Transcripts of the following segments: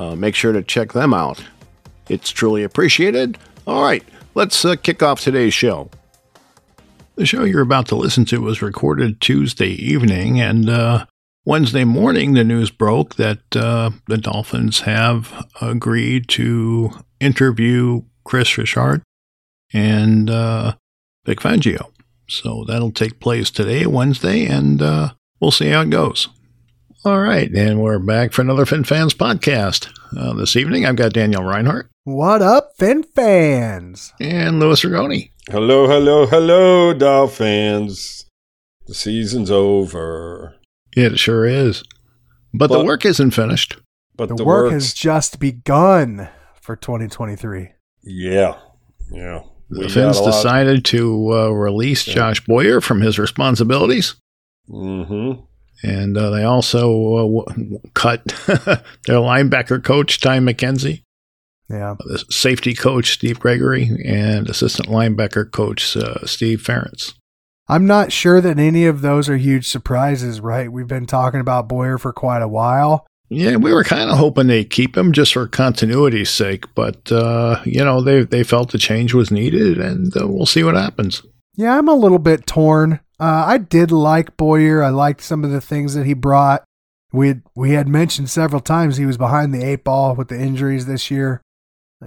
Uh, make sure to check them out. It's truly appreciated. All right, let's uh, kick off today's show. The show you're about to listen to was recorded Tuesday evening, and uh, Wednesday morning, the news broke that uh, the Dolphins have agreed to interview Kris Richard and uh, Vic Fangio. So that'll take place today, Wednesday, and uh, we'll see how it goes. All right, and we're back for another Fin Fans podcast. Uh, this evening, I've got Daniel Reinhardt. What up, Fin fans? And Louis Ragoni. Hello, hello, hello, Dolphins. The season's over. It sure is. But, but the work isn't finished. But the, the work has just begun for 2023. Yeah. Yeah. The Fins decided to uh, release yeah. Josh Boyer from his responsibilities. Mm-hmm. And uh, they also uh, w- cut their linebacker coach, Ty McKenzie. Yeah. The safety coach, Steve Gregory, and assistant linebacker coach, uh, Steve Ferentz. I'm not sure that any of those are huge surprises, right? We've been talking about Boyer for quite a while. Yeah, we were kind of hoping they'd keep him just for continuity's sake, but uh, you know they they felt the change was needed, and uh, we'll see what happens. Yeah, I'm a little bit torn. Uh, I did like Boyer. I liked some of the things that he brought. We had, we had mentioned several times he was behind the eight ball with the injuries this year,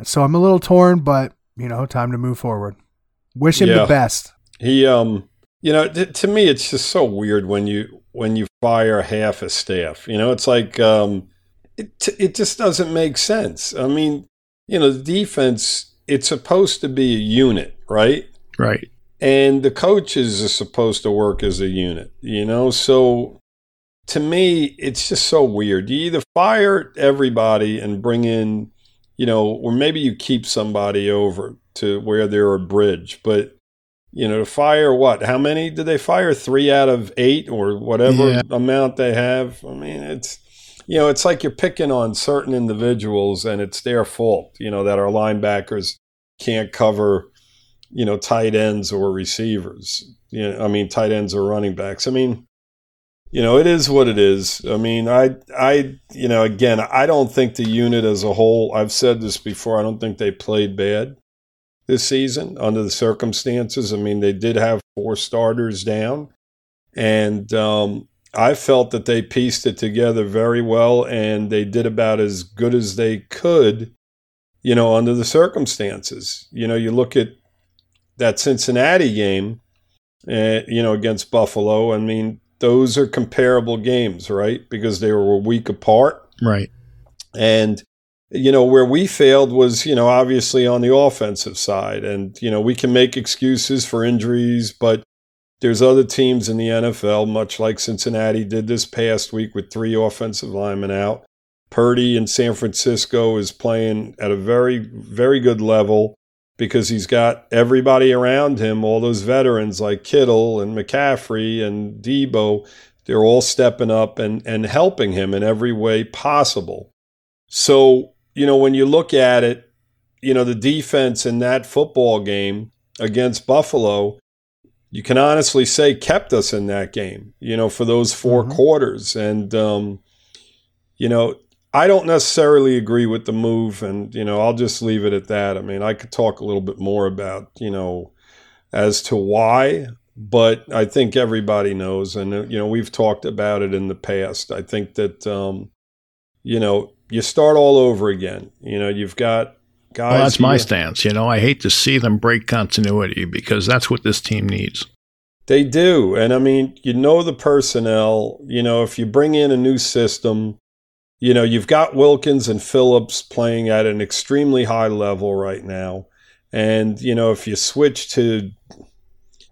so I'm a little torn. But you know, time to move forward. Wish him yeah. the best. He um, you know, th- to me, it's just so weird when you when you fire half a staff. You know, it's like um, it it just doesn't make sense. I mean, you know, the defense it's supposed to be a unit, right? Right. And the coaches are supposed to work as a unit. You know, so to me, it's just so weird. You either fire everybody and bring in, you know, or maybe you keep somebody over to where they're a bridge, but you know, to fire what? How many did they fire? Three out of eight or whatever yeah. amount they have. I mean, it's, you know, it's like you're picking on certain individuals and it's their fault, you know, that our linebackers can't cover, you know, tight ends or receivers. You know, I mean, tight ends or running backs. I mean, you know, it is what it is. I mean, I, I, you know, again, I don't think the unit as a whole, I've said this before, I don't think they played bad this season under the circumstances. I mean, they did have four starters down, and um, I felt that they pieced it together very well, and they did about as good as they could, you know, under the circumstances. You know, you look at that Cincinnati game, uh, you know, against Buffalo. I mean, those are comparable games, right? Because they were a week apart, right? And you know, where we failed was, you know, obviously on the offensive side. And, you know, we can make excuses for injuries, but there's other teams in the NFL, much like Cincinnati did this past week with three offensive linemen out. Purdy in San Francisco is playing at a very, very good level because he's got everybody around him, all those veterans like Kittle and McCaffrey and Deebo, They're all stepping up and, and helping him in every way possible. So you know, when you look at it, you know, the defense in that football game against Buffalo, you can honestly say kept us in that game, you know, for those 4 mm-hmm. quarters. And, um, you know, I don't necessarily agree with the move, and you know, I'll just leave it at that. I mean, I could talk a little bit more about you know as to why, but I think everybody knows, and you know, we've talked about it in the past. I think that um, you know you start all over again. You know, you've got guys. Well, that's my stance. You know, I hate to see them break continuity because that's what this team needs. They do. And I mean, you know the personnel. You know, if you bring in a new system, you know, you've got Wilkins and Phillips playing at an extremely high level right now. And, you know, if you switch to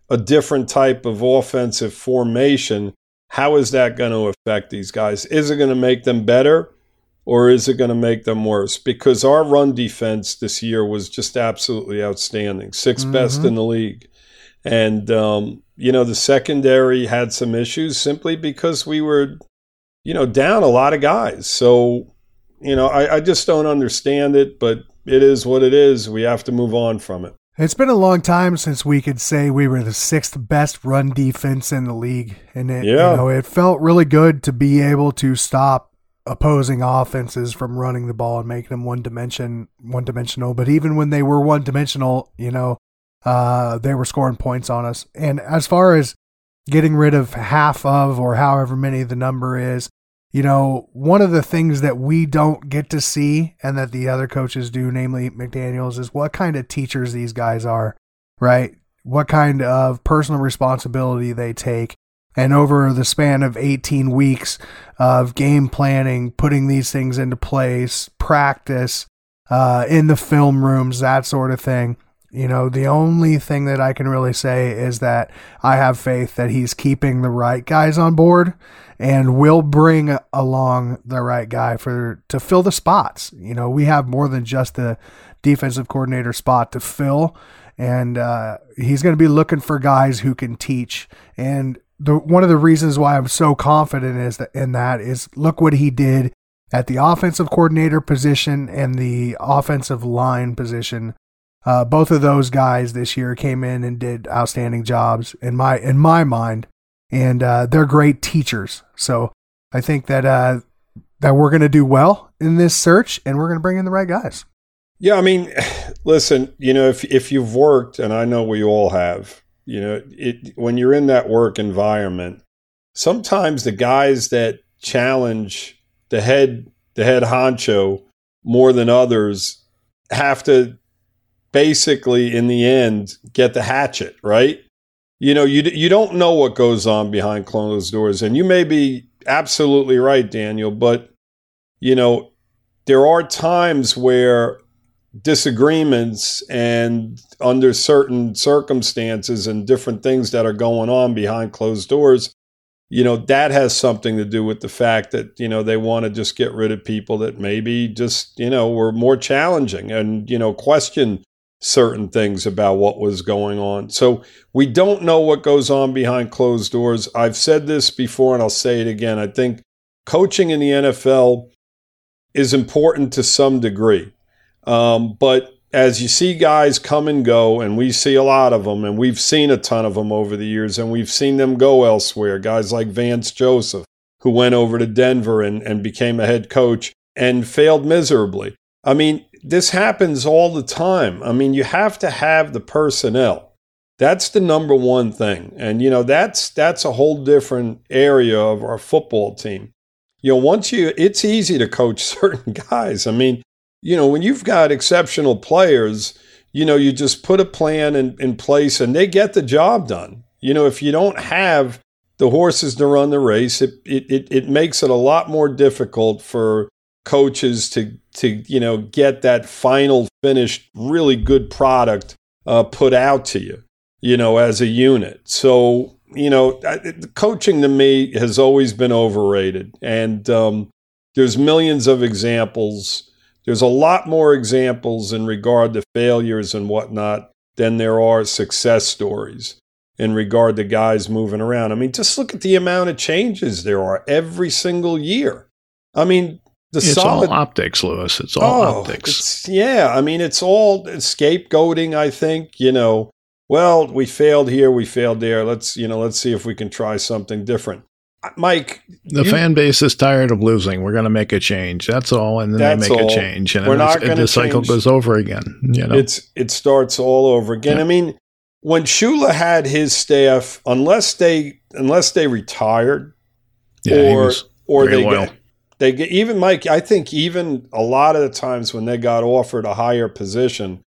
a different type of offensive formation, how is that going to affect these guys? Is it going to make them better? or is it going to make them worse? Because our run defense this year was just absolutely outstanding, 6th mm-hmm. best in the league. And, um, you know, the secondary had some issues simply because we were, you know, down a lot of guys. So, you know, I, I just don't understand it, but it is what it is. We have to move on from it. It's been a long time since we could say we were the sixth best run defense in the league, and it, yeah. you know, it felt really good to be able to stop opposing offenses from running the ball and making them one dimension, one dimensional. But even when they were one dimensional, you know, uh, they were scoring points on us. And as far as getting rid of half of or however many the number is, you know, one of the things that we don't get to see and that the other coaches do, namely McDaniels, is what kind of teachers these guys are, right? What kind of personal responsibility they take. And over the span of 18 weeks of game planning, putting these things into place, practice, uh, in the film rooms, that sort of thing. You know, the only thing that I can really say is that I have faith that he's keeping the right guys on board and will bring along the right guy for to fill the spots. You know, we have more than just the defensive coordinator spot to fill, and uh, he's going to be looking for guys who can teach. And the one of the reasons why I'm so confident is that in that is look what he did at the offensive coordinator position and the offensive line position. Uh, both of those guys this year came in and did outstanding jobs in my in my mind and uh, they're great teachers. So I think that uh, that we're going to do well in this search, and we're going to bring in the right guys. Yeah, I mean, listen, you know, if if you've worked, and I know we all have, you know, it when you're in that work environment, sometimes the guys that challenge the head the head honcho more than others have to basically in the end get the hatchet right you know, you you don't know what goes on behind closed doors, and you may be absolutely right, Daniel. But you know, there are times where disagreements and under certain circumstances and different things that are going on behind closed doors you know that has something to do with the fact that you know they want to just get rid of people that maybe just you know were more challenging and you know question certain things about what was going on. So we don't know what goes on behind closed doors. I've said this before and I'll say it again. I think coaching in the NFL is important to some degree. Um, but as you see guys come and go, and we see a lot of them, and we've seen a ton of them over the years, and we've seen them go elsewhere. Guys like Vance Joseph, who went over to Denver and, and became a head coach and failed miserably. I mean, this happens all the time. I mean, you have to have the personnel. That's the number one thing. And you know, that's that's a whole different area of our football team. You know, once you it's easy to coach certain guys. I mean, you know, when you've got exceptional players, you know, you just put a plan in, in place and they get the job done. You know, if you don't have the horses to run the race, it, it, it makes it a lot more difficult for coaches to to you know get that final finished really good product uh, put out to you you know as a unit. So you know coaching to me has always been overrated. And um, there's millions of examples. There's a lot more examples in regard to failures and whatnot than there are success stories in regard to guys moving around. I mean just look at the amount of changes there are every single year. I mean the it's solid all optics, Louis. It's all oh, optics. It's, yeah, I mean, it's all scapegoating. I think you know. Well, we failed here, we failed there. Let's you know, let's see if we can try something different. Uh, Mike, the you, fan base is tired of losing. We're going to make a change. That's all, and then they make all. a change, and, We're not the change. cycle goes over again. You know, it's it starts all over again. Yeah. I mean, when Shula had his staff, unless they unless they retired, yeah, or or they loyal. They get even Mike. I think even a lot of the times when they got offered a higher position,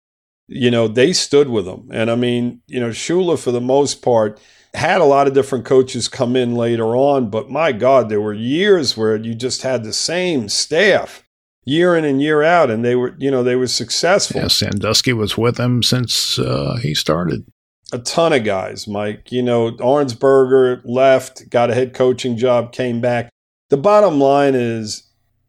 you know, they stood with them. And I mean, you know, Shula for the most part had a lot of different coaches come in later on, but my God, there were years where you just had the same staff year in and year out, and they were, you know, they were successful. Yeah, Sandusky was with them since uh, he started. A ton of guys, Mike. You know, Arnsparger left, got a head coaching job, came back the bottom line is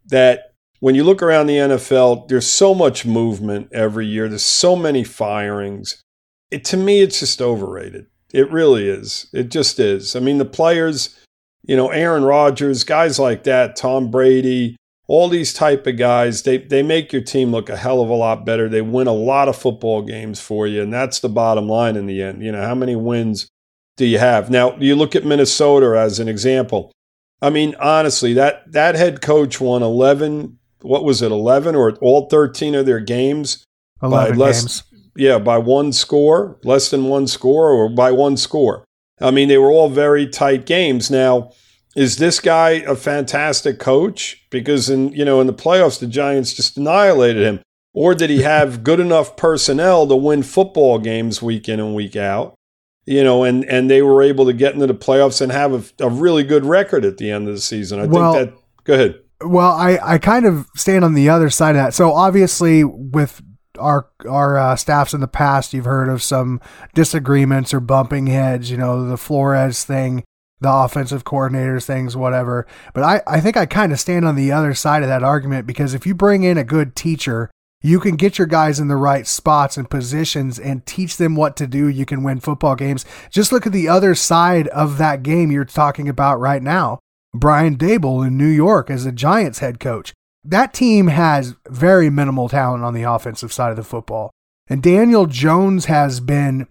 that when you look around the NFL, there's so much movement every year. There's so many firings. It, to me, it's just overrated. It really is. It just is. I mean, the players, you know, Aaron Rodgers, guys like that, Tom Brady, all these type of guys, they they make your team look a hell of a lot better. They win a lot of football games for you, and that's the bottom line in the end. You know, how many wins do you have? Now, you look at Minnesota as an example. I mean, honestly, that that head coach won 11 what was it, 11 or all 13 of their games 11 by less, games. yeah, by one score, less than one score, or by one score. I mean, they were all very tight games. Now, is this guy a fantastic coach? Because in you know in the playoffs, the Giants just annihilated him. Or did he have good enough personnel to win football games week in and week out? You know, and and they were able to get into the playoffs and have a, a really good record at the end of the season. I Well- think that. Go ahead. Well, I, I kind of stand on the other side of that. So obviously, with our our uh, staffs in the past, you've heard of some disagreements or bumping heads. You know, the Flores thing, the offensive coordinators things, whatever. But I I think I kind of stand on the other side of that argument because if you bring in a good teacher, you can get your guys in the right spots and positions and teach them what to do. You can win football games. Just look at the other side of that game you're talking about right now. Brian Daboll in New York as a Giants head coach. That team has very minimal talent on the offensive side of the football. And Daniel Jones has been,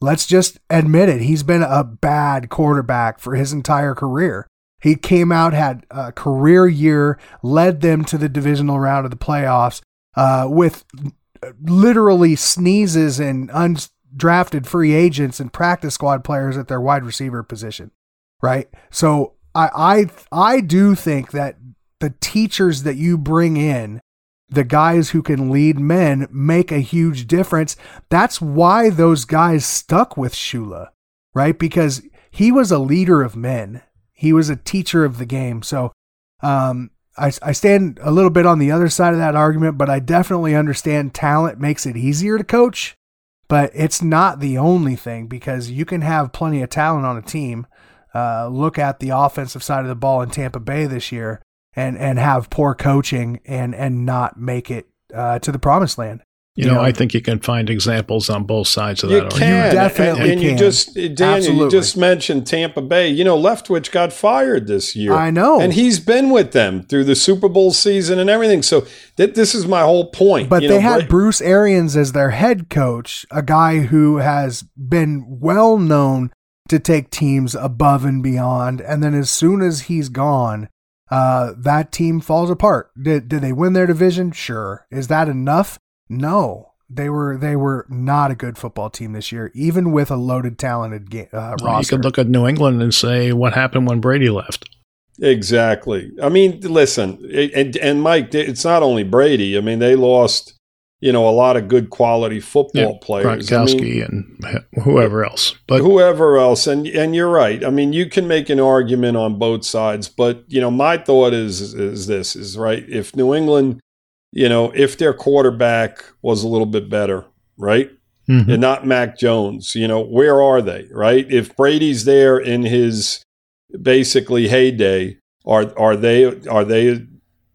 let's just admit it, he's been a bad quarterback for his entire career. He came out, had a career year, led them to the divisional round of the playoffs uh, with literally sneezes and undrafted free agents and practice squad players at their wide receiver position. Right. So I, I, I do think that the teachers that you bring in, the guys who can lead men, make a huge difference. That's why those guys stuck with Shula, right? Because he was a leader of men. He was a teacher of the game. So, um, I, I stand a little bit on the other side of that argument, but I definitely understand talent makes it easier to coach, but it's not the only thing because you can have plenty of talent on a team. Uh, look at the offensive side of the ball in Tampa Bay this year and, and have poor coaching and, and not make it uh, to the promised land. You know, I think you can find examples on both sides of You that. can, argument. definitely and, and you can. just Daniel, Absolutely. you just mentioned Tampa Bay. You know, Leftwich got fired this year. I know. and he's been with them through the Super Bowl season and everything. So that this is my whole point. But You they know, had Bra- Bruce Arians as their head coach, a guy who has been well known to take teams above and beyond. And then as soon as he's gone, uh, that team falls apart. Did did they win their division? Sure. Is that enough? No. They were they were not a good football team this year, even with a loaded, talented ga- uh, Well, you could look at New England and say what happened when Brady left. Exactly. I mean, listen, it- and and Mike, it's not only Brady. I mean, they lost, you know, a lot of good quality football players. I mean, Gronkowski and whoever else. But whoever else, and and you're right. I mean, you can make an argument on both sides, but you know, my thought is is this is right. If New England, you know, if their quarterback was a little bit better, right, Mhm. and not Mac Jones, you know, where are they, right? If Brady's there in his basically heyday, are are they are they a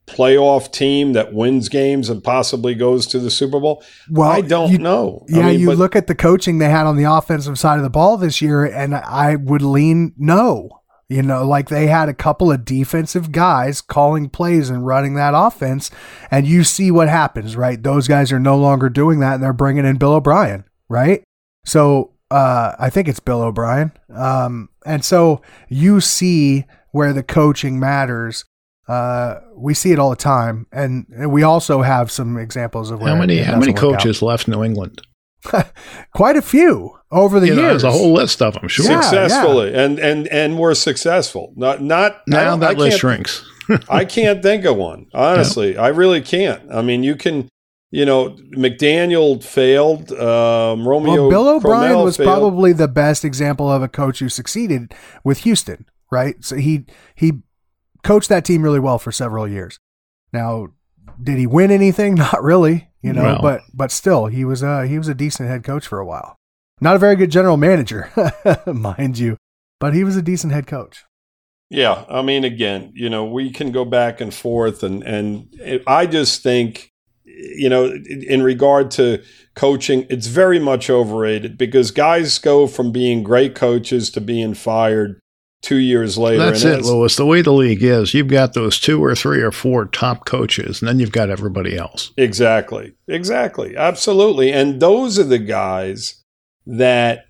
playoff team that wins games and possibly goes to the Super Bowl? well, I don't you- know. I Yeah, mean, you but- look at the coaching they had on the offensive side of the ball this year, and I would lean no. You know, like they had a couple of defensive guys calling plays and running that offense, and you see what happens, right? Those guys are no longer doing that, and they're bringing in Bill O'Brien, right? So uh, I think it's Bill O'Brien, um, and so you see where the coaching matters. Uh, we see it all the time, and, and we also have some examples of where how many it how many coaches left New England? Quite a few over the You know, years. there's a whole list of them. Sure. Yeah, successfully and and and we're successful. Not not now don't- I that list shrinks. I can't think of one. Honestly, I really can't. I mean, you can. You know, McDaniel failed. Um, Romeo well, Bill O'Brien Crennel was failed. probably the best example of a coach who succeeded with Houston, right? So he he coached that team really well for several years. Now, did he win anything? Not really, you know, but but still, he was a he was a decent head coach for a while. Not a very good general manager, mind you, but he was a decent head coach. Yeah, I mean, again, you know, we can go back and forth, and and it, I just think, you know, in regard to coaching, it's very much overrated because guys go from being great coaches to being fired two years later. That's it, Louis. The way the league is, you've got those two or three or four top coaches, and then you've got everybody else. Exactly. Exactly. Absolutely. And those are the guys that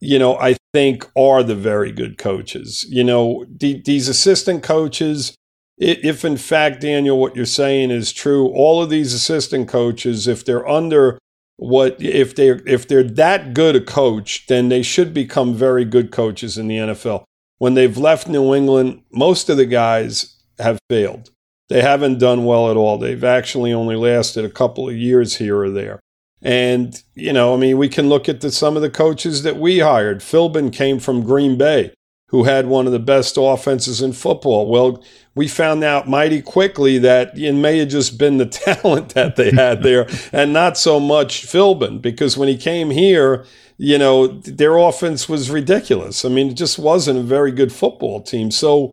you know, I think are the very good coaches. You know, the, these assistant coaches, if in fact, Daniel, what you're saying is true, all of these assistant coaches, if they're under what if they're if they're that good a coach, then they should become very good coaches in the NFL. When they've left New England, most of the guys have failed. They haven't done well at all. They've actually only lasted a couple of years here or there. And, you know, I mean, we can look at the, some of the coaches that we hired. Philbin came from Green Bay, who had one of the best offenses in football. Well, we found out mighty quickly that it may have just been the talent that they had there and not so much Philbin, because when he came here, you know, their offense was ridiculous. I mean, it just wasn't a very good football team. So,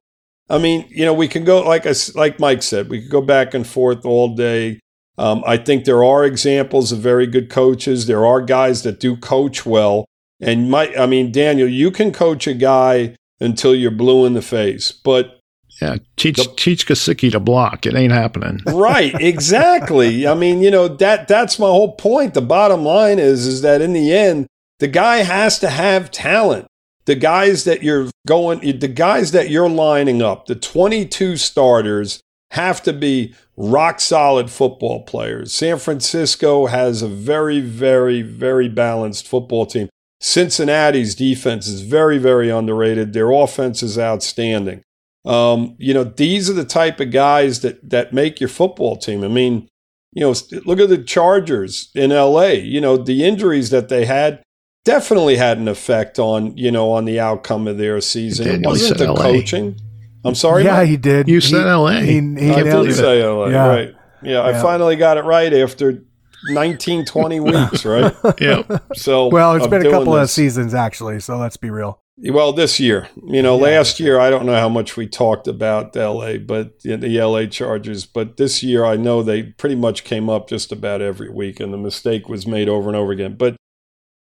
I mean, you know, we can go, like, I, like Mike said, we could go back and forth all day um, I think there are examples of very good coaches. There are guys that do coach well. And my, I mean, Daniel, you can coach a guy until you're blue in the face, but yeah, teach the, teach Gesicki to block. It ain't happening. right, exactly. I mean, you know that that's my whole point. The bottom line is is that in the end, the guy has to have talent. The guys that you're going, the guys that you're lining up, the 22 starters have to be rock solid football players. San Francisco has a very, very, very balanced football team. Cincinnati's defense is very, very underrated. Their offense is outstanding. Um, you know, these are the type of guys that that make your football team. I mean, you know, look at the Chargers in LA. You know, the injuries that they had definitely had an effect on, you know, on the outcome of their season. It wasn't the LA. coaching. I'm sorry. Yeah, he did. You said he, L.A. He, he I did say L.A. Yeah. Right. Yeah, I finally got it right after 19, 20 weeks. Right. yeah. So well, it's been a couple this. of seasons actually. So let's be real. Well, this year, you know, yeah. last year I don't know how much we talked about LA, but the LA Chargers. But this year I know they pretty much came up just about every week, and the mistake was made over and over again. But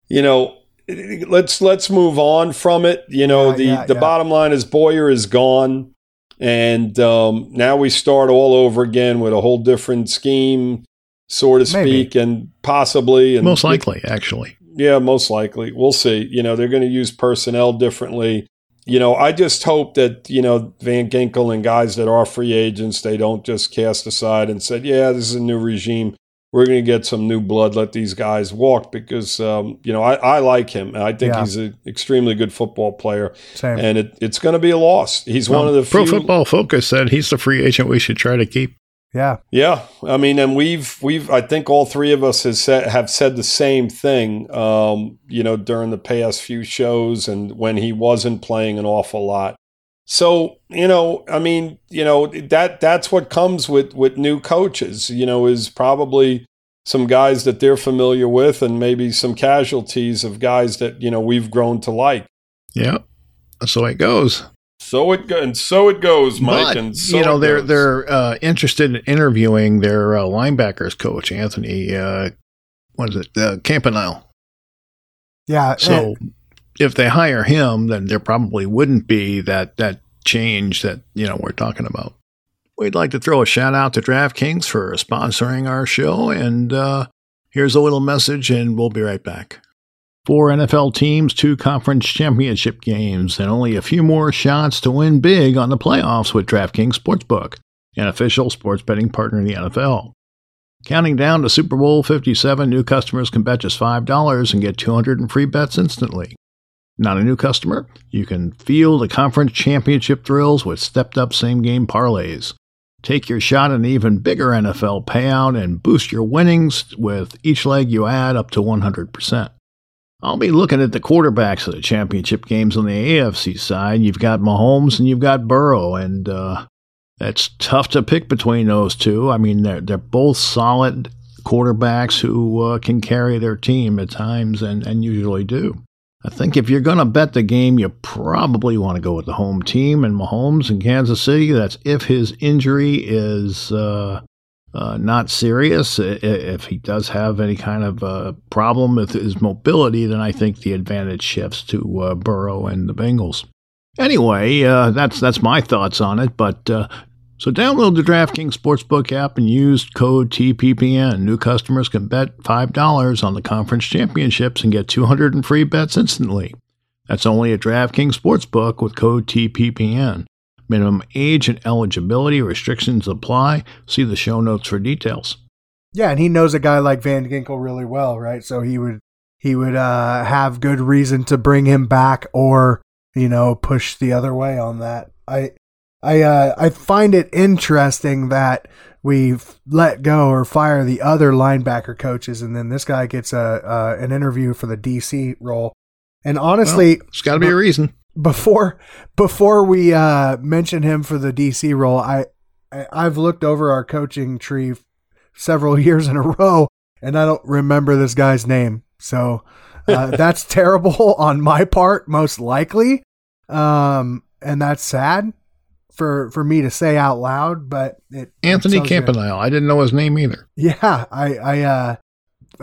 you know, let's let's move on from it. You know, yeah, the yeah, the yeah. bottom line is Boyer is gone, and um, now we start all over again with a whole different scheme, so to speak, Maybe. and possibly and most likely, actually. Yeah, most likely. We'll see. You know, they're going to use personnel differently. You know, I just hope that you know Van Ginkel and guys that are free agents, they don't just cast aside and said, "Yeah, this is a new regime." we're going to get some new blood. Let these guys walk because um, you know I, I, like him. I think yeah. he's an extremely good football player, Same. and it, it's going to be a loss. He's well, one of the Pro few, Football Focus said he's the free agent we should try to keep. Yeah, yeah. I mean, and we've we've I think all three of us has said, have said the same thing. Um, you know, during the past few shows and when he wasn't playing an awful lot. So, you know, I mean, you know, that that's what comes with with new coaches, you know, is probably some guys that they're familiar with and maybe some casualties of guys that, you know, we've grown to like. Yeah. That's the way it goes. So it go- and so it goes, Mike. But, and so you know they're goes. they're uh, interested in interviewing their uh, linebackers coach Anthony. Uh, what is it? Uh, Campanile. Yeah. So if they hire him, then there probably wouldn't be that that change that you know we're talking about. We'd like to throw a shout out to DraftKings for sponsoring our show, and uh, here's a little message, and we'll be right back. Four NFL teams, two conference championship games, and only a few more shots to win big on the playoffs with DraftKings Sportsbook, an official sports betting partner in the NFL. Counting down to Super Bowl 57, new customers can bet just $5 and get 200 in free bets instantly. Not a new customer? You can feel the conference championship thrills with stepped up same game parlays. Take your shot at an even bigger NFL payout and boost your winnings with each leg you add up to 100%. I'll be looking at the quarterbacks of the championship games on the AFC side. You've got Mahomes and you've got Burrow, and uh, it's tough to pick between those two. I mean, they're, they're both solid quarterbacks who uh, can carry their team at times and, and usually do. I think if you're going to bet the game, you probably want to go with the home team and Mahomes in Kansas City. That's if his injury is uh, uh, not serious. If he does have any kind of uh, problem with his mobility, then I think the advantage shifts to uh, Burrow and the Bengals. Anyway, uh, that's that's my thoughts on it. But uh, so download the DraftKings Sportsbook app and use code TPPN. New customers can bet $5 on the conference championships and get 200 in free bets instantly. That's only at DraftKings Sportsbook with code TPPN. Minimum age and eligibility restrictions apply. See the show notes for details. Yeah, and he knows a guy like Van Ginkel really well, right? So he would he would uh, have good reason to bring him back or you know push the other way on that. I I uh, I find it interesting that we let go or fire the other linebacker coaches, and then this guy gets a uh, an interview for the DC role. And honestly, well, it's got to be a reason before before we uh, mention him for the DC role, I, I I've looked over our coaching tree several years in a row, and I don't remember this guy's name. So uh, that's terrible on my part, most likely, um, and that's sad for for me to say out loud. But it Anthony Campanile, I didn't know his name either. Yeah, I I uh,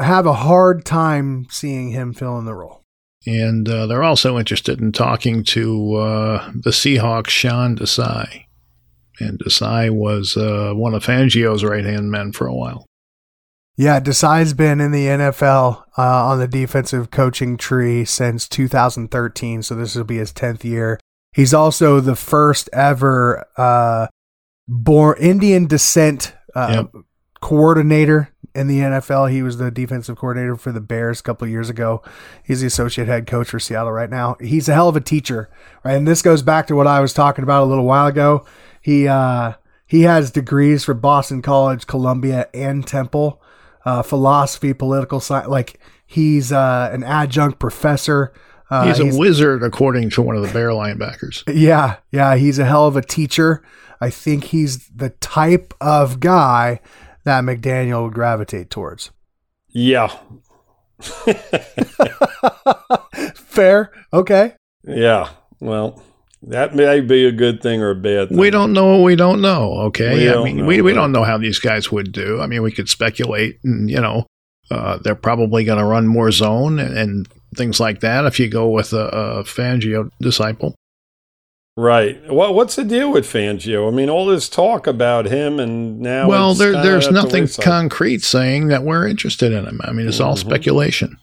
have a hard time seeing him fill in the role. And uh, they're also interested in talking to uh, the Seahawks, Sean Desai. And Desai was uh, one of Fangio's right hand men for a while. Yeah, Desai's been in the NFL uh, on the defensive coaching tree since 2013, so this will be his 10th year. He's also the first ever uh, born Indian descent uh, yep. coordinator in the NFL. He was the defensive coordinator for the Bears a couple of years ago. He's the associate head coach for Seattle right now. He's a hell of a teacher, right? And this goes back to what I was talking about a little while ago. He uh, he has degrees for Boston College, Columbia, and Temple, uh, philosophy, political science. Like he's uh, an adjunct professor. Uh, he's a wizard, according to one of the Bear linebackers. Yeah, yeah, he's a hell of a teacher. I think he's the type of guy that McDaniel would gravitate towards. Yeah. Fair. Okay. Yeah. Well, that may be a good thing or a bad thing. We don't know we don't know. Okay. We I mean, know, we, we don't know how these guys would do. I mean, we could speculate and, you know, uh, they're probably going to run more zone and, and, things like that if you go with a, a Fangio disciple. Right. Well, what's the deal with Fangio? I mean, all this talk about him, and now well, there, there's nothing the concrete saying that we're interested in him. I mean, it's mm-hmm. all speculation.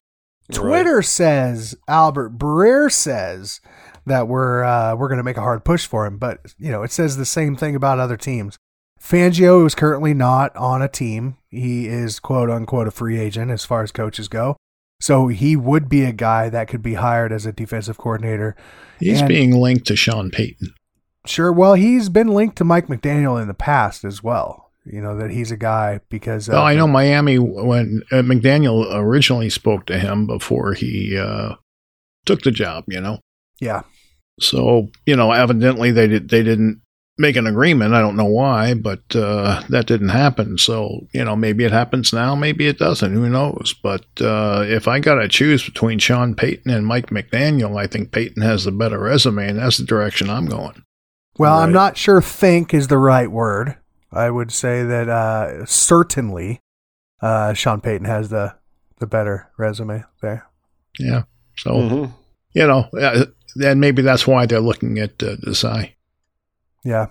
Twitter right. says Albert Breer says that we're uh, we're going to make a hard push for him, but you know, it says the same thing about other teams. Fangio is currently not on a team. He is quote unquote a free agent as far as coaches go. So he would be a guy that could be hired as a defensive coordinator. He's and being linked to Sean Payton. Sure. Well, he's been linked to Mike McDaniel in the past as well. You know that he's a guy because. Well, I know Miami when uh, McDaniel originally spoke to him before he uh, took the job. You know. Yeah. So you know, evidently they did they didn't make an agreement. I don't know why, but uh, that didn't happen. So, you know, maybe it happens now, maybe it doesn't. Who knows? But uh, if I got to choose between Sean Payton and Mike McDaniel, I think Payton has the better resume, and that's the direction I'm going. Well, right. I'm not sure think is the right word. I would say that uh, certainly uh, Sean Payton has the, the better resume there. Yeah. So, mm-hmm. you know, then maybe that's why they're looking at uh, Desai. Yeah,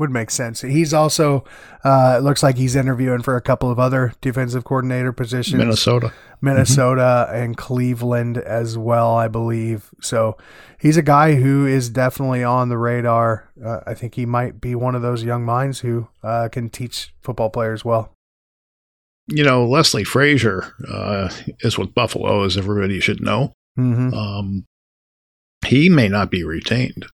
would make sense. He's also uh, it looks like he's interviewing for a couple of other defensive coordinator positions. Minnesota, Minnesota, mm-hmm. and Cleveland as well, I believe. So he's a guy who is definitely on the radar. Uh, I think he might be one of those young minds who uh, can teach football players well. You know, Leslie Frazier uh, is with Buffalo, as everybody should know. Mm-hmm. Um, he may not be retained.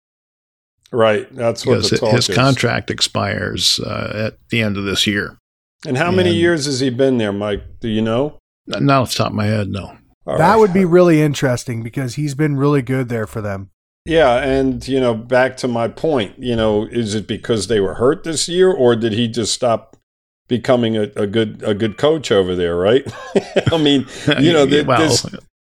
Right. That's what the talk his is. contract expires uh, at the end of this year. And how and many years has he been there, Mike? Do you know? Not off the top of my head, no. All that right. would be really interesting because he's been really good there for them. Yeah, and you know, back to my point, you know, is it because they were hurt this year, or did he just stop becoming a, a good a good coach over there? Right? I mean, you know, well,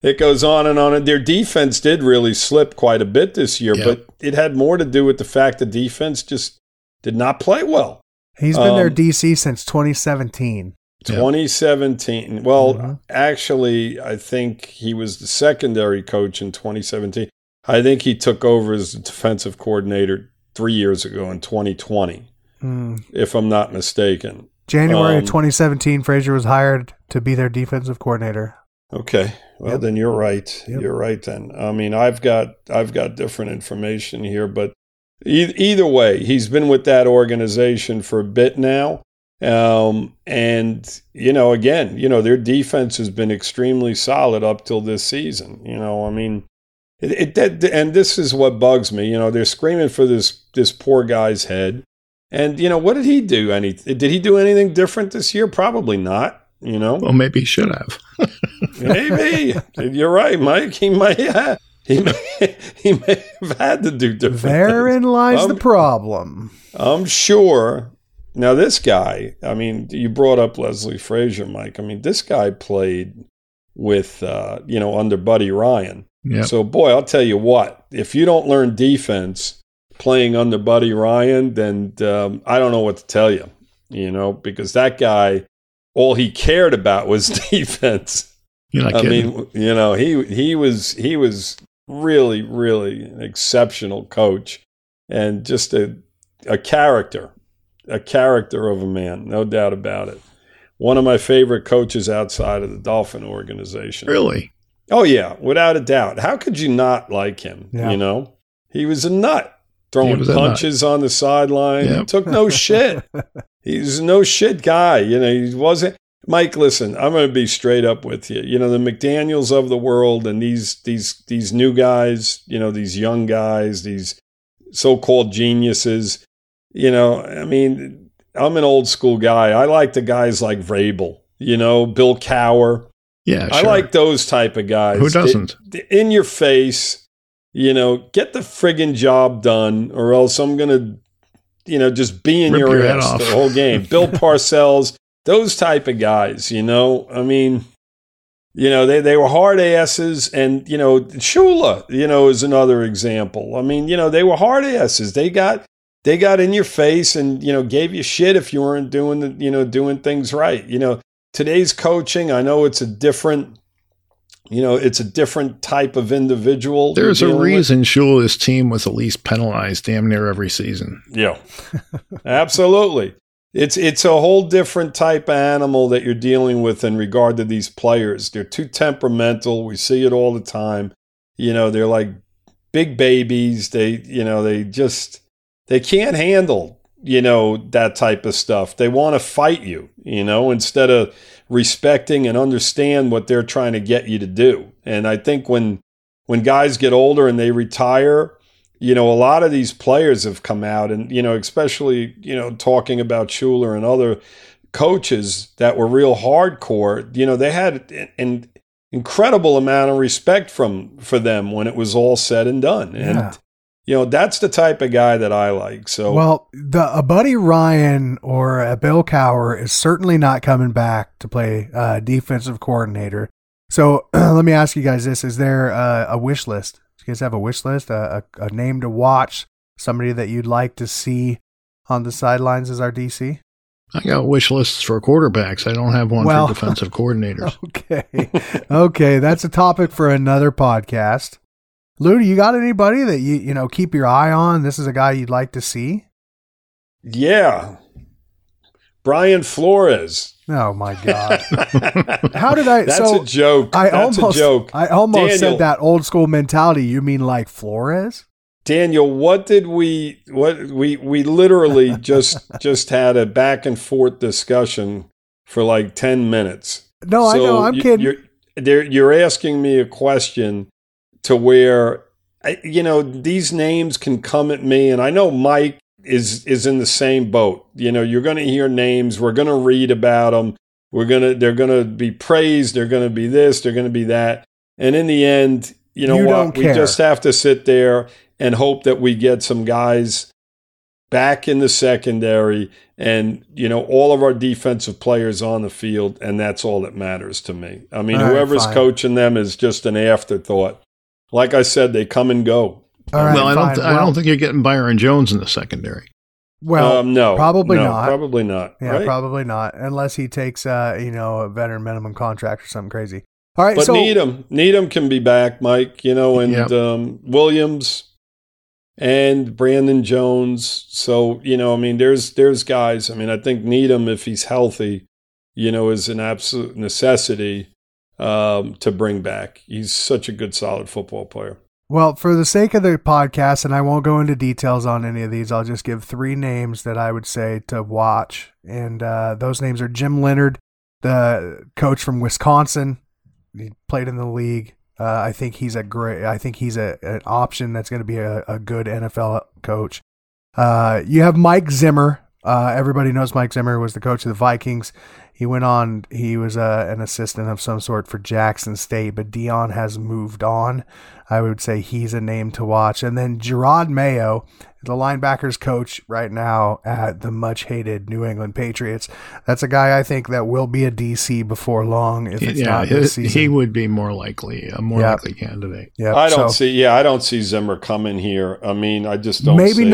it goes on and on. And their defense did really slip quite a bit this year, Yep. but it had more to do with the fact the defense just did not play well. He's been their Um, DC since 2017. Yeah. 2017. Well, Mhm. actually, I think he was the secondary coach in 2017. I think he took over as defensive coordinator three years ago in 2020, Hmm. if I'm not mistaken. January of Um, 2017, Frazier was hired to be their defensive coordinator. Okay. Well, Yep. then you're right. Yep. You're right. Then I mean, I've got I've got different information here, but e- either way, he's been with that organization for a bit now, um, and you know, again, you know, their defense has been extremely solid up till this season. You know, I mean, it, it that, and this is what bugs me. You know, they're screaming for this this poor guy's head, and you know, what did he do? Any did he do anything different this year? Probably not. You know, Well, maybe he should have. Maybe you're right, Mike. He might have, he may, he may have had to do different. Therein things. lies Um, the problem. I'm sure. Now this guy. I mean, you brought up Leslie Frazier, Mike. I mean, this guy played with uh, you know under Buddy Ryan. Yeah. So boy, I'll tell you what. If you don't learn defense playing under Buddy Ryan, then um, I don't know what to tell you. You know, because that guy, all he cared about was defense. You're not I kidding. mean, you know, he he was he was really really an exceptional coach and just a a character, a character of a man, no doubt about it. One of my favorite coaches outside of the Dolphin organization. really? Oh yeah, without a doubt. How could you not like him? Yeah. You know, he was a nut, throwing punches on the sideline. Yep. Took no shit. He's no shit guy. You know, he wasn't. Mike, listen, I'm going to be straight up with you. You know, the McDaniels of the world and these these these new guys. You know, these young guys, these so-called geniuses. You know, I mean, I'm an old school guy. I like the guys like Vrabel. You know, Bill Cowher. Yeah, I like those type of guys. Who doesn't? In your face, you know, get the friggin' job done, or else I'm gonna, you know, just be in Rip your, your head ass the whole game. Bill Parcells, those type of guys, you know. I mean, you know, they, they were hard asses, and you know, Shula, you know, is another example. I mean, you know, they were hard asses. They got they got in your face and you know gave you shit if you weren't doing the you know doing things right. You know, today's coaching, I know it's a different, you know, it's a different type of individual. There's a dealing with. reason Shula's team was at least penalized damn near every season. Yeah, absolutely. It's it's a whole different type of animal that you're dealing with in regard to these players. They're too temperamental. We see it all the time. You know, they're like big babies. They you know they just they can't handle you know that type of stuff. They want to fight you. You know, instead of respecting and understand what they're trying to get you to do. And I think when when guys get older and they retire, you know, a lot of these players have come out and, you know, especially, you know, talking about Shula and other coaches that were real hardcore, you know, they had an incredible amount of respect from for them when it was all said and done. And Yeah. you know, that's the type of guy that I like. So Well, the a Buddy Ryan or a Bill Cowher is certainly not coming back to play uh, defensive coordinator. So let me ask you guys this: Is there uh, a wish list? Do you guys have a wish list, a, a, a name to watch, somebody that you'd like to see on the sidelines as our DC? I got wish lists for quarterbacks. I don't have one Well- for defensive coordinators. Okay, okay, that's a topic for another podcast. Lou, do you got anybody that you you know keep your eye on? This is a guy you'd like to see. yeah. Brian Flores. Oh my God! How did I? That's so a joke. I That's almost, a joke. I almost Daniel. said that old school mentality. You mean like Flores? Daniel, what did we what we we literally just just had a back and forth discussion for like 10 minutes. No, I know. I'm you- kidding. You're, you're asking me a question to where I, you know these names can come at me, and I know Mike is is in the same boat. You know, you're going to hear names. We're going to read about them. We're gonna they're going to be praised. They're going to be this. They're going to be that. And in the end, you know You what? We just have to sit there and hope that we get some guys back in the secondary and you know all of our defensive players on the field and that's all that matters to me i mean All right, whoever's fine. coaching them is just an afterthought like i said they come and go right, well, I don't. fine. Th- I don't think you're getting Byron Jones in the secondary. Well, um, no probably no, not. probably not yeah, right? probably not, unless he takes uh, you know, a veteran minimum contract or something crazy. All right, but so Needham, Needham can be back, Mike. You know, and Yep. um, Williams and Brandon Jones. So you know, I mean, there's there's guys. I mean, I think Needham, if he's healthy, you know, is an absolute necessity um, to bring back. He's such a good, solid football player. Well, for the sake of the podcast, and I won't go into details on any of these, I'll just give three names that I would say to watch. And uh, those names are Jim Leonhard, the coach from Wisconsin. He played in the league. Uh, I think he's a great. I think he's a an option that's going to be a, a good NFL coach. Uh, you have Mike Zimmer. Uh, everybody knows Mike Zimmer was the coach of the Vikings. He went on. He was uh, an assistant of some sort for Jackson State, but Deion has moved on. I would say he's a name to watch. And then Jerod Mayo, the linebackers coach right now at the much hated New England Patriots. That's a guy I think that will be a DC before long. If it's yeah, not he, this season, he would be more likely a more Yeah. likely candidate. Yep, I don't so- see. Yeah, I don't see Zimmer coming here. I mean, I just don't. Maybe see it.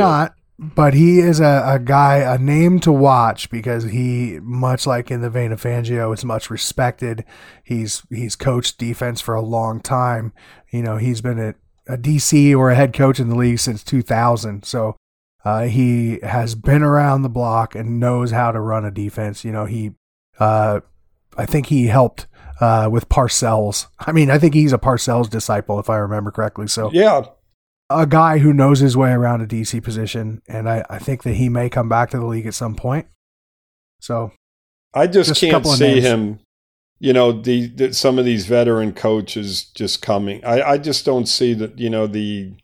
But he is a, a guy, a name to watch because he, much like in the vein of Fangio, is much respected. He's he's coached defense for a long time. You know, he's been a, a DC or a head coach in the league since 2000. So uh, he has been around the block and knows how to run a defense. You know, he, uh, I think he helped uh, with Parcells. I mean, I think he's a Parcells disciple, if I remember correctly. So Yeah, a guy who knows his way around a DC position, and I, I think that he may come back to the league at some point. So I just, Just can't see him. You know, the, the some of these veteran coaches just coming. I, I just don't see that. You know the,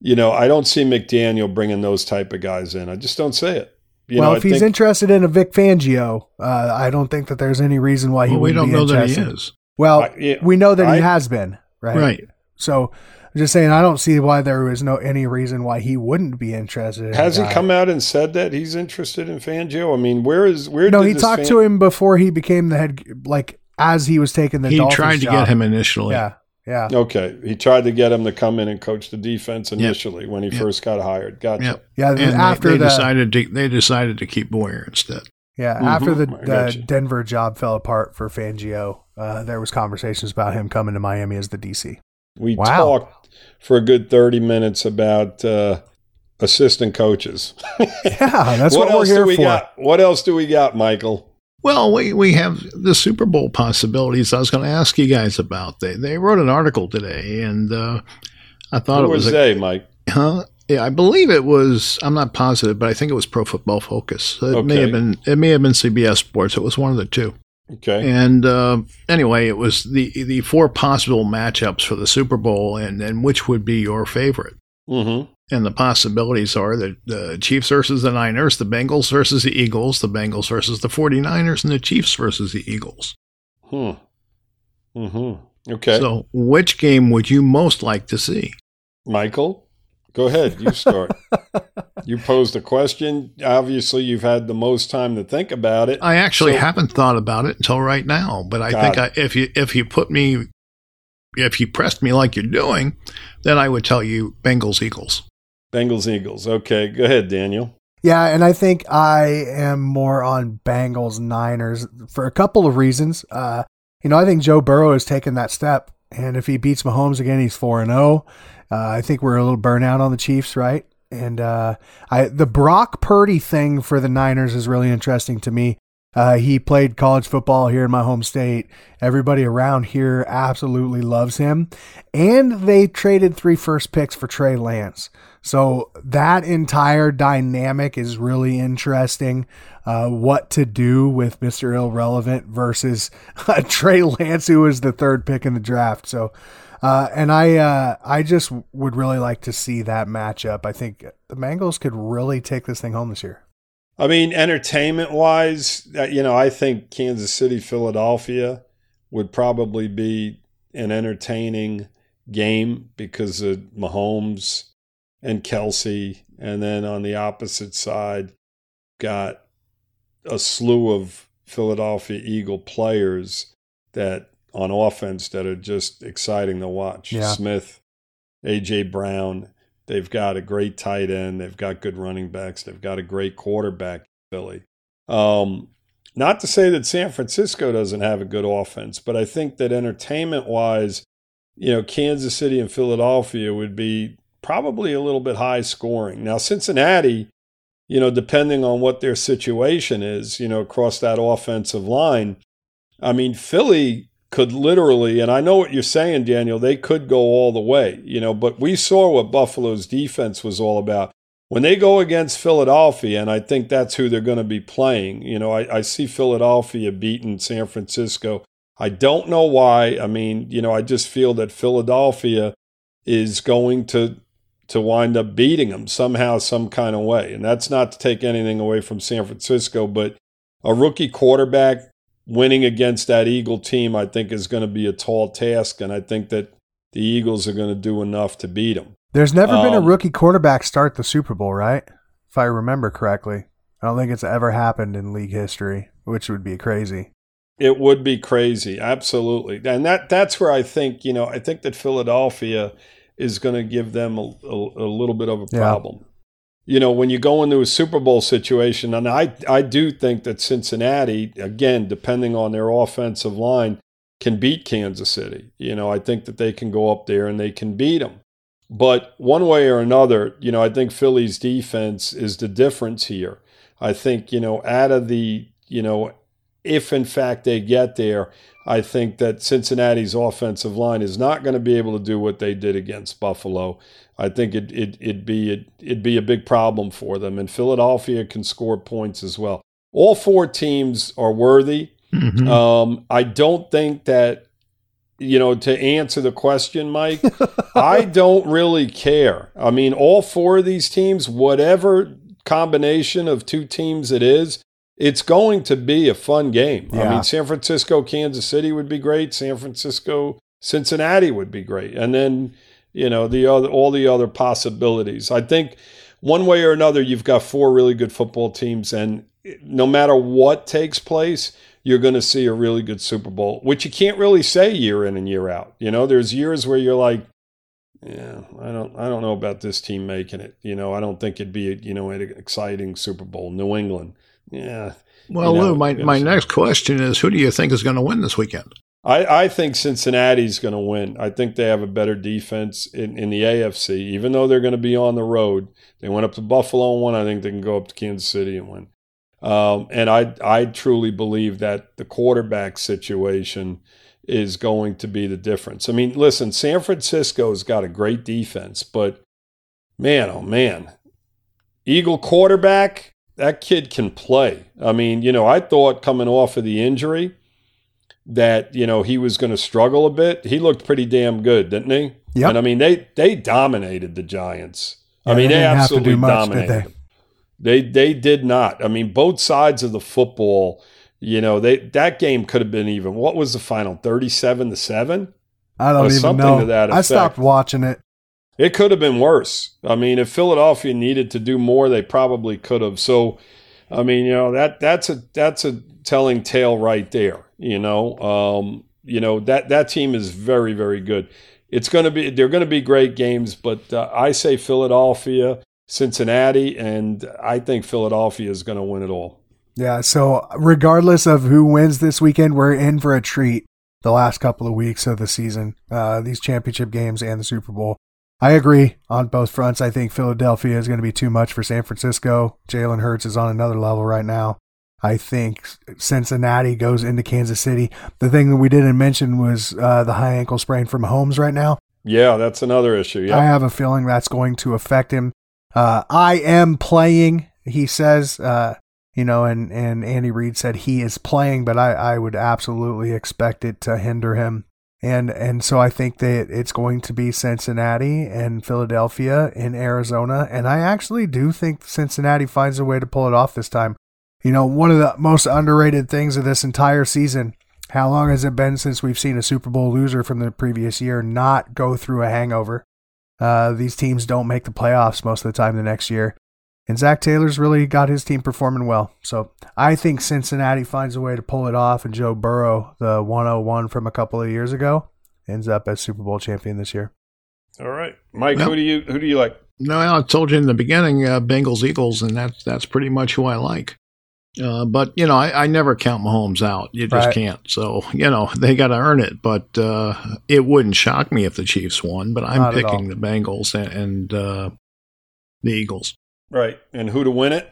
you know, I don't see McDaniel bringing those type of guys in. I just don't see it. You well, know, if I he's think, interested in a Vic Fangio, uh, I don't think that there's any reason why he Well, we wouldn't don't be know that he interested. is. Well, I- yeah, we know that he has been right. Right. So I'm just saying, I don't see why there was no any reason why he wouldn't be interested. In has he come out and said that he's interested in Fangio? I mean, where is where? No, did he this talked Fan- to him before he became the head, like as he was taking the. he Dolphins tried to job. get him initially. Yeah, yeah. Okay, he tried to get him to come in and coach the defense initially when he Yep. first got hired. Gotcha. Yep. Yeah, And after they, the decided to they decided to keep Boyer instead. Yeah, Mhm, after the, the gotcha. Denver job fell apart for Fangio, uh, there was conversations about him coming to Miami as the DC. We Wow. talked for a good 30 minutes about uh, assistant coaches. Yeah, that's what, else we're here do we for. got? What else do we got, Michael? Well, we, we have the Super Bowl possibilities. I was going to ask you guys about. They they wrote an article today, and uh, I thought Who it was was a, they, Mike? Huh? Yeah, I believe it was. I'm not positive, but I think it was Pro Football Focus. It may have been. It may have been CBS Sports. It was one of the two. Okay. And uh, anyway, it was the the four possible matchups for the Super Bowl, and and which would be your favorite. Mm-hmm. And the possibilities are the, the Chiefs versus the Niners, the Bengals versus the Eagles, the Bengals versus the 49ers, and the Chiefs versus the Eagles. Hmm. Mm-hmm. Okay. So, which game would you most like to see? Michael, go ahead. You start. you posed a question. Obviously, you've had the most time to think about it. I actually So- haven't thought about it until right now, but I Got think. I, if you if you put me if you pressed me like you're doing, then I would tell you Bengals Eagles. Bengals, Eagles. Okay. Go ahead, Daniel. Yeah, and I think I am more on Bengals Niners for a couple of reasons. Uh, you know, I think Joe Burrow has taken that step, and if he beats Mahomes again, he's four and zero. Uh, I think we're a little burnout on the Chiefs, right? And uh, I the Brock Purdy thing for the Niners is really interesting to me. Uh, he played college football here in my home state. Everybody around here absolutely loves him. And they traded three first picks for Trey Lance. So that entire dynamic is really interesting. Uh, what to do with Mr. Irrelevant versus uh, Trey Lance, who was the third pick in the draft. So, uh, and I, uh, I just would really like to see that matchup. I think the Bengals could really take this thing home this year. I mean, entertainment wise, uh, you know, I think Kansas City, Philadelphia would probably be an entertaining game because of Mahomes and Kelsey. And then on the opposite side, got a slew of Philadelphia Eagle players that on offense that are just exciting to watch. Yeah. Smith, AJ Brown, they've got a great tight end, they've got good running backs, they've got a great quarterback, Philly. Um, not to say that San Francisco doesn't have a good offense, but I think that entertainment wise, you know, Kansas City and Philadelphia would be probably a little bit high scoring. Now, Cincinnati, you know, depending on what their situation is, you know, across that offensive line, I mean, Philly could literally, and I know what you're saying, Daniel, they could go all the way, you know, but we saw what Buffalo's defense was all about. When they go against Philadelphia, and I think that's who they're going to be playing, you know, I, I see Philadelphia beating San Francisco. I don't know why. I mean, you know, I just feel that Philadelphia is going to to wind up beating them somehow, some kind of way. And that's not to take anything away from San Francisco, but a rookie quarterback winning against that Eagle team, I think, is going to be a tall task. And I think that the Eagles are going to do enough to beat them. There's never been a Um, rookie quarterback start the Super Bowl, right? If I remember correctly. I don't think it's ever happened in league history, which would be crazy. It would be crazy, absolutely, and that that's where I think you know I think that Philadelphia is going to give them a, a, a little bit of a Yeah. problem. You know, when you go into a Super Bowl situation, and I I do think that Cincinnati, again, depending on their offensive line, can beat Kansas City. You know, I think that they can go up there and they can beat them. But one way or another, you know, I think Philly's defense is the difference here. I think, you know, out of the, you know, if in fact they get there, I think that Cincinnati's offensive line is not going to be able to do what they did against Buffalo. I think it, it, it'd, be, it, it'd be a big problem for them. And Philadelphia can score points as well. All four teams are worthy. Mhm. Um, I don't think that, you know, to answer the question, Mike, I don't really care. I mean, all four of these teams, whatever combination of two teams it is, it's going to be a fun game. I mean, San Francisco, Kansas City would be great. San Francisco, Cincinnati would be great. And then, you know, the other all the other possibilities. I think one way or another, you've got four really good football teams, and no matter what takes place, you're going to see a really good Super Bowl, which you can't really say year in and year out. You know, there's years where you're like, yeah, I don't, I don't know about this team making it. You know, I don't think it'd be, you know, an exciting Super Bowl. New England, yeah. Well, you know, Lou, my, my next question is who do you think is going to win this weekend? I, I think Cincinnati's going to win. I think they have a better defense in, in the AFC, even though they're going to be on the road. They went up to Buffalo and won. I think they can go up to Kansas City and win. Um, and I, I truly believe that the quarterback situation is going to be the difference. I mean, listen, San Francisco's got a great defense, but man, oh man, Eagle quarterback, that kid can play. I mean, you know, I thought coming off of the injury that you know he was going to struggle a bit. He looked pretty damn good, didn't he? Yeah. And I mean, they they dominated the Giants. I mean, they they, didn't have to do absolutely much, dominated. they? They they did not. I mean, both sides of the football. You know, they that game could have been even. What was the final? Thirty-seven to seven. I don't even something know. to that I stopped watching it. It could have been worse. I mean, if Philadelphia needed to do more, they probably could have. So, I mean, you know that that's a that's a telling tale right there. You know, um, you know that that team is very very good. It's going to be they're going to be great games, but uh, I say Philadelphia, Cincinnati, and I think Philadelphia is going to win it all. Yeah, so regardless of who wins this weekend, we're in for a treat the last couple of weeks of the season, uh, these championship games and the Super Bowl. I agree on both fronts. I think Philadelphia is going to be too much for San Francisco. Jalen Hurts is on another level right now. I think Cincinnati goes into Kansas City. The thing that we didn't mention was uh, the high ankle sprain from Holmes right now. Yeah, that's another issue. I have a feeling that's going to affect him. Uh, I am playing, he says. Uh, you know, and, and Andy Reid said he is playing, but I, I would absolutely expect it to hinder him. And and so I think that it's going to be Cincinnati and Philadelphia in Arizona. And I actually do think Cincinnati finds a way to pull it off this time. You know, one of the most underrated things of this entire season. How long has it been since we've seen a Super Bowl loser from the previous year not go through a hangover? Uh, these teams don't make the playoffs most of the time the next year. And Zac Taylor's really got his team performing well. So I think Cincinnati finds a way to pull it off, and Joe Burrow, the 101 from a couple of years ago, ends up as Super Bowl champion this year. All right, Mike. Yep. Who do you who do you like? No, I told you in the beginning, uh, Bengals Eagles, and that's that's pretty much who I like. Uh, but you know, I, I never count Mahomes out. You just Right. can't. So you know, they got to earn it. But uh, it wouldn't shock me if the Chiefs won. But I'm Not picking the Bengals and, and uh, the Eagles. Right, and who to win it?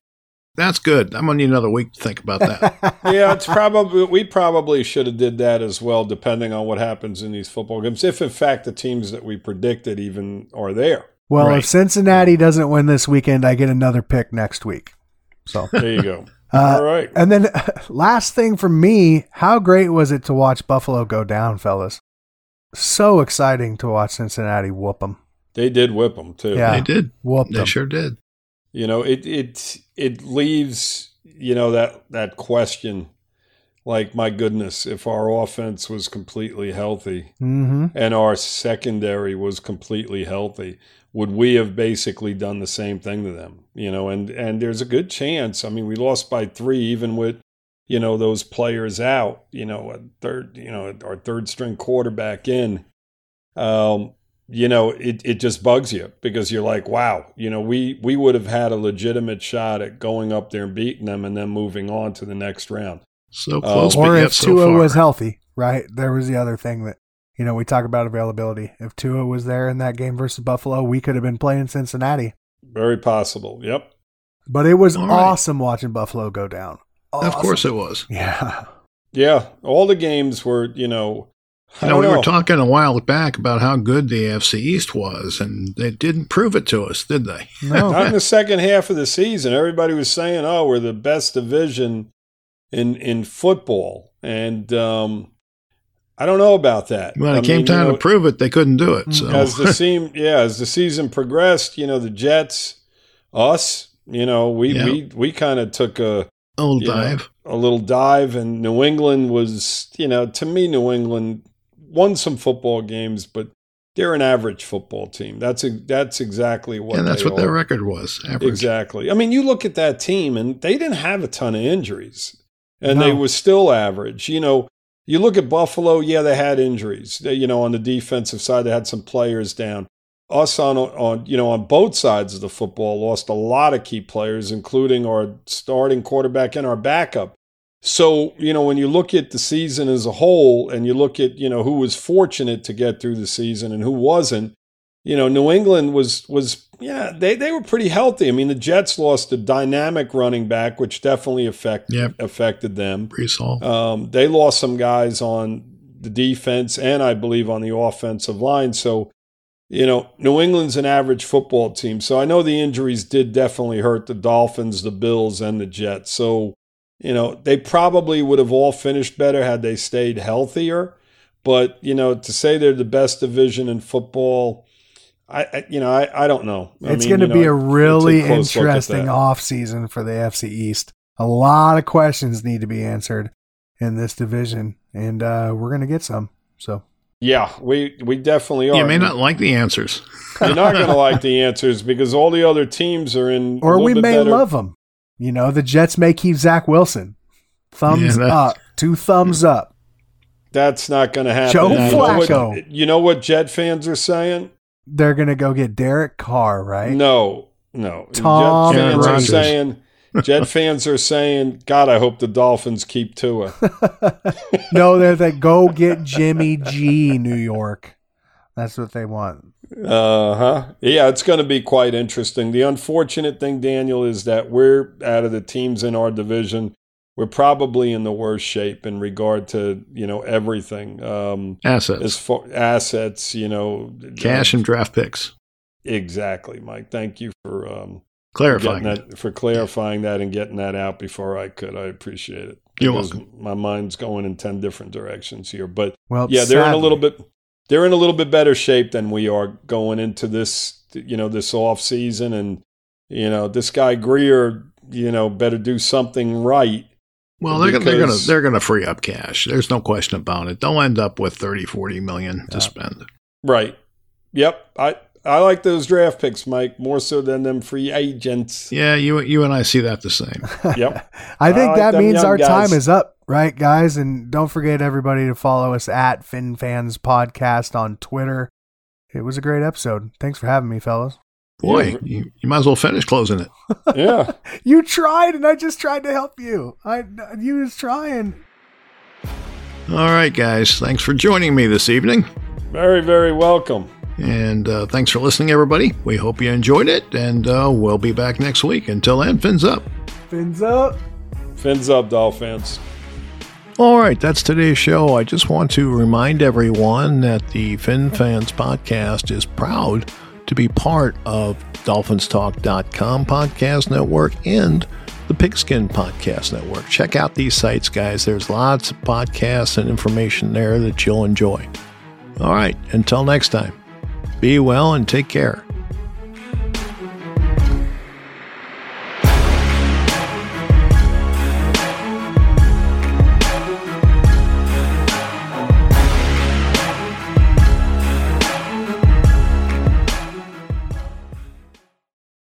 That's good. I'm gonna need another week to think about that. yeah, it's probably we probably should have did that as well, depending on what happens in these football games. If in fact the teams that we predicted even are there, Well, Right. if Cincinnati doesn't win this weekend, I get another pick next week. So, there you go. Uh, All right, and then last thing for me, how great was it to watch Buffalo go down, fellas? So exciting to watch Cincinnati whoop them. they did whip them too. Yeah. they did. Whoop They them. sure did. You know, it it it leaves you know that that question, like my goodness, if our offense was completely healthy Mm-hmm. and our secondary was completely healthy, would we have basically done the same thing to them? You know, and and there's a good chance. I mean, we lost by three, even with you know those players out. You know, a third, you know, our third string quarterback in. Um, you know, it, it just bugs you because you're like, wow, you know, we we would have had a legitimate shot at going up there and beating them and then moving on to the next round. So close, Or but yet if so Tua far. was healthy, right? There was the other thing that, you know, we talk about availability. If Tua was there in that game versus Buffalo, we could have been playing Cincinnati. Very possible. Yep. But it was All right. awesome watching Buffalo go down. Of course it was. Yeah. Yeah. All the games were, you know, I You know, we know. were talking a while back about how good the AFC East was, and they didn't prove it to us, did they? No. Not in the second half of the season. Everybody was saying, "Oh, we're the best division in in football," and um, I don't know about that. When I it came mean, time you know, to prove it, they couldn't do it. So mm-hmm. as the seam, yeah, as the season progressed, you know, the Jets, us, you know, we Yeah. we we kind of took a old you know, dive. a little dive, and New England was, you know, to me, New England won some football games, but they're an average football team. That's a, that's exactly what. and that's they what their record was. Average. Exactly. I mean, you look at that team, and they didn't have a ton of injuries, and they No. were still average. You know, you look at Buffalo. Yeah, they had injuries. They, you know, on the defensive side, they had some players down. Us on on you know on both sides of the football lost a lot of key players, including our starting quarterback and our backup. So, you know, when you look at the season as a whole and you look at, you know, who was fortunate to get through the season and who wasn't, you know, New England was was yeah, they, they were pretty healthy. I mean, the Jets lost a dynamic running back, which definitely affect, Yep. affected them. Um, they lost some guys on the defense and I believe on the offensive line. So, you know, New England's an average football team. So I know the injuries did definitely hurt the Dolphins, the Bills, and the Jets. So, you know, they probably would have all finished better had they stayed healthier. But, you know, to say they're the best division in football, I, I you know, I, I don't know. I it's going to you be know, a I'd- I'd really a close look at interesting that. off season for the FC East. A lot of questions need to be answered in this division, and uh, we're going to get some. So Yeah, we, we definitely are. You may not like the answers. You're not going to like the answers because all the other teams are in. or little we bit may better- love them. You know, the Jets may keep Zach Wilson. Thumbs Yeah, up. Two thumbs up. That's not going to happen. Joe you know Flacco. what, you know what Jet fans are saying? They're going to go get Derek Carr, right? No, no. Tom Jet fans are saying. Jet fans are saying, God, I hope the Dolphins keep Tua. no, they're they go get Jimmy G, New York. That's what they want. Uh huh. Yeah, it's going to be quite interesting. The unfortunate thing, Daniel, is that we're out of the teams in our division. We're probably in the worst shape in regard to you know everything. Um, Assets, as far assets, you know, cash, and draft picks. exactly, Mike. Thank you for um, Clarifying. that, for clarifying that and getting that out before I could. I appreciate it. You're welcome. My mind's going in ten different directions here, but Well, yeah, they're in a little bit. They're in a little bit better shape than we are going into this, you know, this off season, and you know, this guy Grier, you know, better do something right. Well, they're, gonna- they're going to they're going to free up cash. There's no question about it. They'll end up with 30, 40 million Yeah. to spend. Right. Yep. I I like those draft picks, Mike, more so than them free agents. Yeah, you you and I see that the same. Yep. I think I like that means our guys. time is up, right, guys? And don't forget everybody to follow us at FinFans Podcast on Twitter. It was a great episode. Thanks for having me, fellas. Boy, Yeah. you, you might as well finish closing it. yeah. You tried, and I just tried to help you. I you was trying. All right, guys. Thanks for joining me this evening. Very, very welcome. And uh, thanks for listening, everybody. We hope you enjoyed it, and uh, we'll be back next week. Until then, fins up. Fins up. Fins up, Dolphins. All right, that's today's show. I just want to remind everyone that the Fin Fans podcast is proud to be part of DolphinsTalk.com podcast network and the Pigskin Podcast Network. Check out these sites, guys. There's lots of podcasts and information there that you'll enjoy. All right, until next time, be well and take care.